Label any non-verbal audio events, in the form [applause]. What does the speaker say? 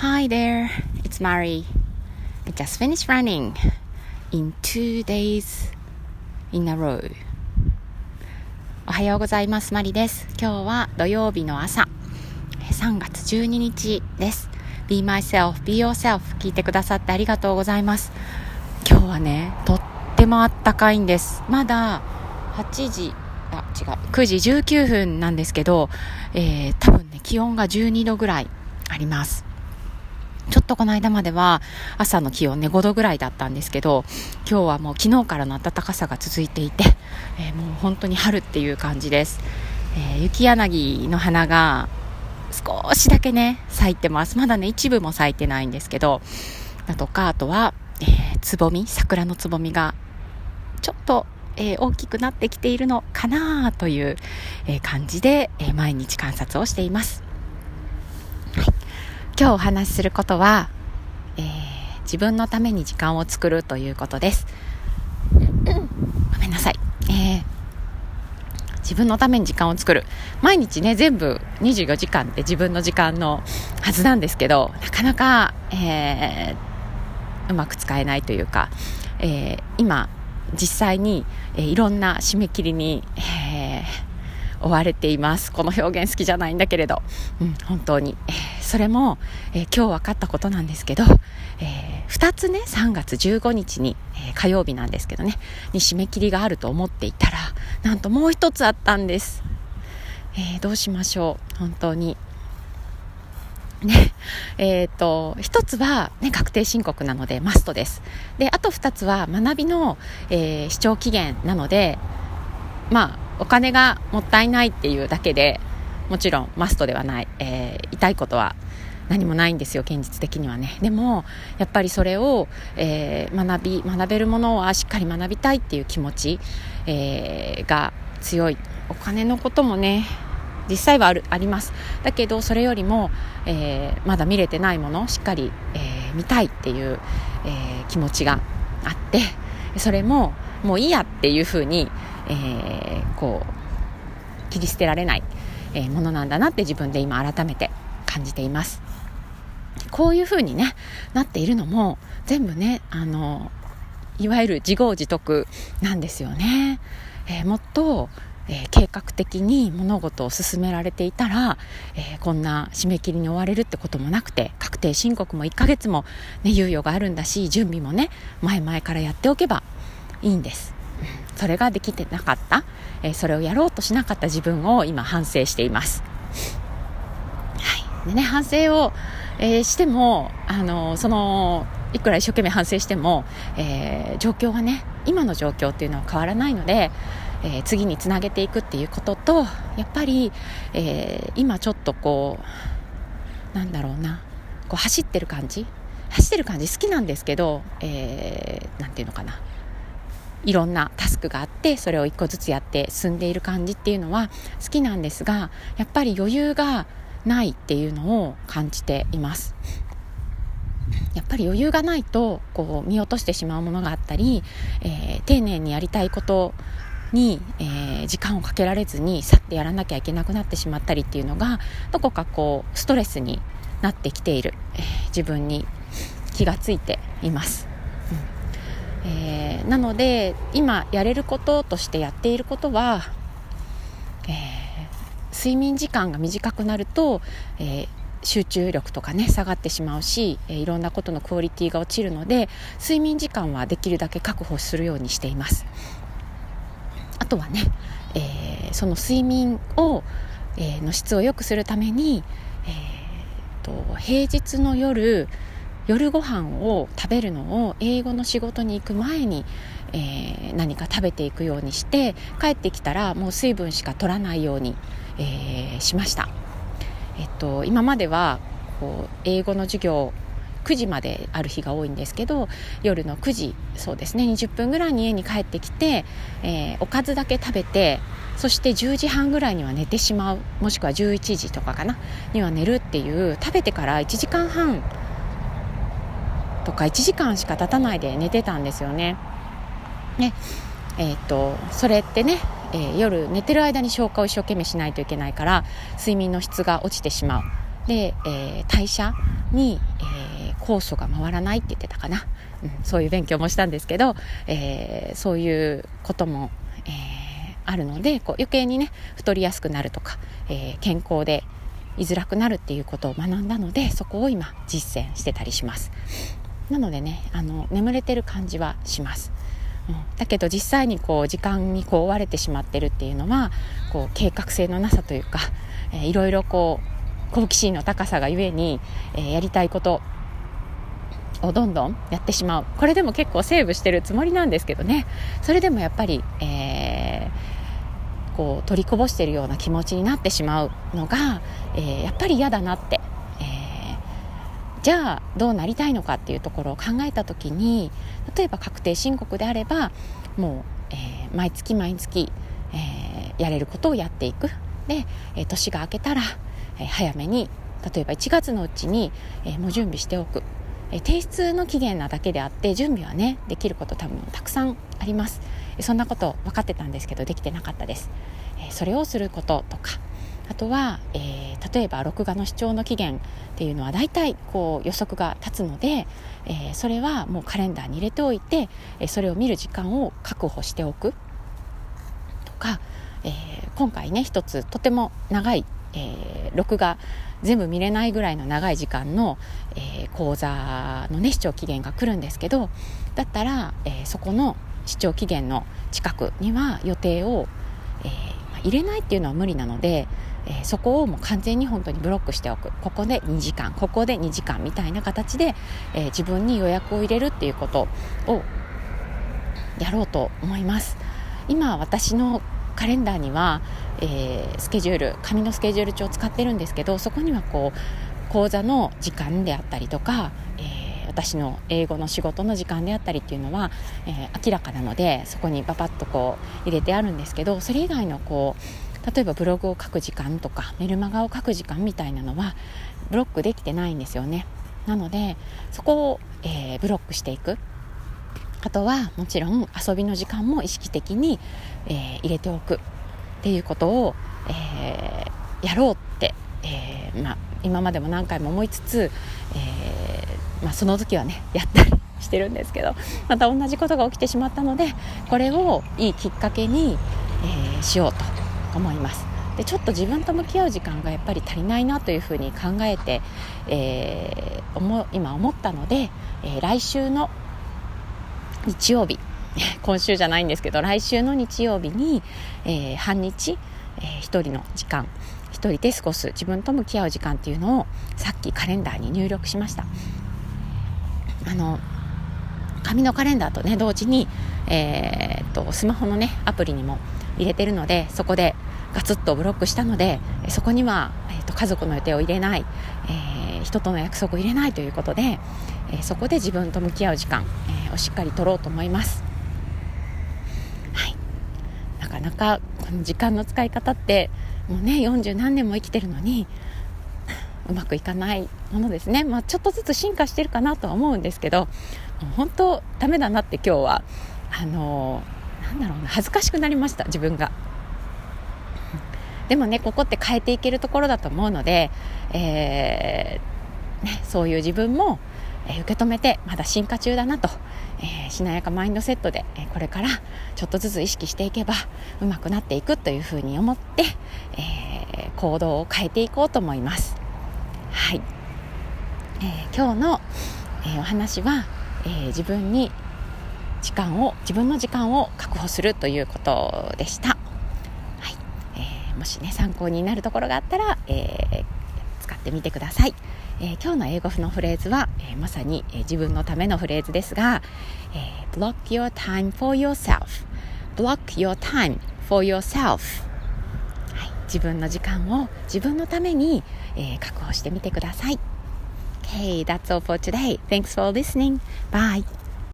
Hi there, it's Mari. I just finished running in two days in a row. おはようございます。マリです。今日は土曜日の朝、3月12日です。Be myself, be yourself 聞いてくださってありがとうございます。今日はね、とってもあったかいんです。まだ8時、あ、違う、9時19分なんですけど、えー、多分ね、気温が12度ぐらいあります。ちょっとこの間までは朝の気温ね5度ぐらいだったんですけど今日はもう昨日からの暖かさが続いていて、えー、もう本当に春っていう感じです、えー、雪柳の花が少しだけね咲いてますまだね一部も咲いてないんですけどだとかあとは、えー、つぼみ桜のつぼみがちょっとえー、大きくなってきているのかなという、えー、感じで、えー、毎日観察をしています。今日お話しすることは、え自分のために時間を作るということです。[coughs] ごめんなさい。え自分のために時間を作る。毎日ね、全部24時間って自分の時間のはずなんですけど、なかなか、えーうまく使えないというか、え今、実際に、えー、いろんな締め切りに、えー、追われていますこの表現好きじゃないんだけれど、うん、本当に、えー、それも、え今日分かったことなんですけど、え2つね3月15日に、え火曜日なんですけどねに締め切りがあると思っていたらなんともう1つあったんです、えどうしましょう本当にね、えっ、ー、と、一つは、ね、確定申告なのでマストです。で、あと二つは学びの、えー、視聴期限なので、まあ、お金がもったいないっていうだけで、もちろんマストではない、えー、痛いことは何もないんですよ、現実的にはね。でも、やっぱりそれを、えー、学び、学べるものはしっかり学びたいっていう気持ち、えー、が強い。お金のこともね、実際はあるありますだけどそれよりも、えー、まだ見れてないものをしっかり、えー、見たいっていう、えー、気持ちがあってそれももういいやっていうふうに、えこう切り捨てられない、えものなんだなって自分で今改めて感じていますこういうふうにねなっているのも全部ねあのいわゆる自業自得なんですよね、えもっとえー、計画的に物事を進められていたら、えー、こんな締め切りに追われるってこともなくて確定申告も1ヶ月も、ね、猶予があるんだし準備もね前々からやっておけばいいんです。それができてなかった、えー、それをやろうとしなかった自分を今反省しています。はい。でね、反省を、えー、してもあのそのいくら一生懸命反省しても、えー、状況はね今の状況っていうのは変わらないのでえー、次につなげていくっていうこととやっぱり、えー、今ちょっとこうなんだろうなこう走ってる感じ？走ってる感じ好きなんですけど、えー、て言うのかな。いろんなタスクがあってそれを一個ずつやって進んでいる感じっていうのは好きなんですがやっぱり余裕がないっていうのを感じていますやっぱり余裕がないとこう見落としてしまうものがあったり、えー、丁寧にやりたいことに、えー、時間をかけられずにさってやらなきゃいけなくなってしまったりっていうのがどこかこうストレスになってきている、えー、自分に気がついています。えー、なので今やれることとしてやっていることは、え睡眠時間が短くなると、え集中力とかね下がってしまうし、えいろんなことのクオリティが落ちるので睡眠時間はできるだけ確保するようにしています。あとはね、えー、その睡眠を、えー、の質を良くするために、えーと、平日の夜夜ご飯を食べるのを英語の仕事に行く前に、えー、何か食べていくようにして帰ってきたらもう水分しか取らないように、えー、しました、えっと、今まではこう英語の授業9時まである日が多いんですけど夜の9時そうですね20分ぐらいに家に帰ってきて、えー、おかずだけ食べてそして10時半ぐらいには寝てしまうもしくは11時とかかなには寝るっていう食べてから1時間半とか1時間しか経たないで寝てたんですよね。ね。えーと、それってね、えー、夜寝てる間に消化を一生懸命しないといけないから睡眠の質が落ちてしまう。で、えー、代謝に、えー、酵素が回らないって言ってたかな、うん、そういう勉強もしたんですけど、えー、そういうことも、えあるのでこう余計にね太りやすくなるとか、え健康で居づらくなるっていうことを学んだのでそこを今実践してたりします。なのでねあの眠れてる感じはします。うん、だけど実際にこう時間にこう追われてしまってるっていうのはこう計画性のなさというか、えー、いろいろこう好奇心の高さがゆえに、えー、やりたいことをどんどんやってしまう。これでも結構セーブしてるつもりなんですけどね。それでもやっぱり、えー、こう取りこぼしてるような気持ちになってしまうのが、えー、やっぱり嫌だなってじゃあどうなりたいのかっていうところを考えた時に例えば確定申告であればもう、えー、毎月毎月、えー、やれることをやっていく。で、えー、年が明けたら、え早めに例えば1月のうちに、えもう準備しておく、え提出の期限なだけであって準備はねできること多分たくさんあります、えそんなこと分かってたんですけどできてなかったです、えそれをすることとかあとは、えー、例えば録画の視聴の期限っていうのは大体こう予測が立つので、えー、それはもうカレンダーに入れておいて、えー、それを見る時間を確保しておくとか、えー、今回ね一つとても長い、えー、録画全部見れないぐらいの長い時間の、えー、講座のね視聴期限が来るんですけどだったら、えー、そこの視聴期限の近くには予定を、えー、入れないっていうのは無理なのでえー、そこをもう完全に本当にブロックしておく。ここで2時間ここで2時間みたいな形で、えー、自分に予約を入れるっていうことをやろうと思います。今私のカレンダーには、えー、スケジュール紙のスケジュール帳を使ってるんですけどそこにはこう講座の時間であったりとか、えー、私の英語の仕事の時間であったりっていうのは、えー、明らかなのでそこにパパッとこう入れてあるんですけどそれ以外のこう例えばブログを書く時間とかメルマガを書く時間みたいなのはブロックできてないんですよね。なのでそこを、えー、ブロックしていく。あとはもちろん遊びの時間も意識的に、えー、入れておく。っていうことを、えー、やろうって、えまあ、今までも何回も思いつつ、えまあ、その時はね [laughs] やったりしてるんですけどまた同じことが起きてしまったのでこれをいいきっかけに、えしようと。思います。でちょっと自分と向き合う時間がやっぱり足りないなというふうに考えて、えー、思今思ったので、えー、来週の日曜日 [laughs] 今週じゃないんですけど来週の日曜日に、えー、半日、えー、一人の時間一人で過ごす自分と向き合う時間っていうのをさっきカレンダーに入力しました。あの紙のカレンダーとね同時に、えー、っとスマホのねアプリにも入れてるのでそこでガツッとブロックしたのでそこには、えーと、家族の予定を入れない、えー、人との約束を入れないということで、えー、そこで自分と向き合う時間、えー、をしっかり取ろうと思います。はい、なかなかこの時間の使い方ってもうね40何年も生きてるのにうまくいかないものですね、まあ、ちょっとずつ進化してるかなとは思うんですけど本当ダメだなって今日はあのーなんだろうな恥ずかしくなりました自分が。でもねここって変えていけるところだと思うので、えー、ね、そういう自分も、えー、受け止めてまだ進化中だなと、えー、しなやかマインドセットで、えこれからちょっとずつ意識していけばうまくなっていくというふうに思って、え行動を変えていこうと思います。はい、え今日の、えお話は、え自分に時間を自分の時間を確保するということでした、はいえー、もしね参考になるところがあったら、えー、使ってみてください、えー、今日の英語のフレーズは、えまさに、え自分のためのフレーズですが、え block your time for yourself block your time for yourself はい、自分の時間を自分のために、え確保してみてください。Okay, that's all for today. Thanks for listening. Bye.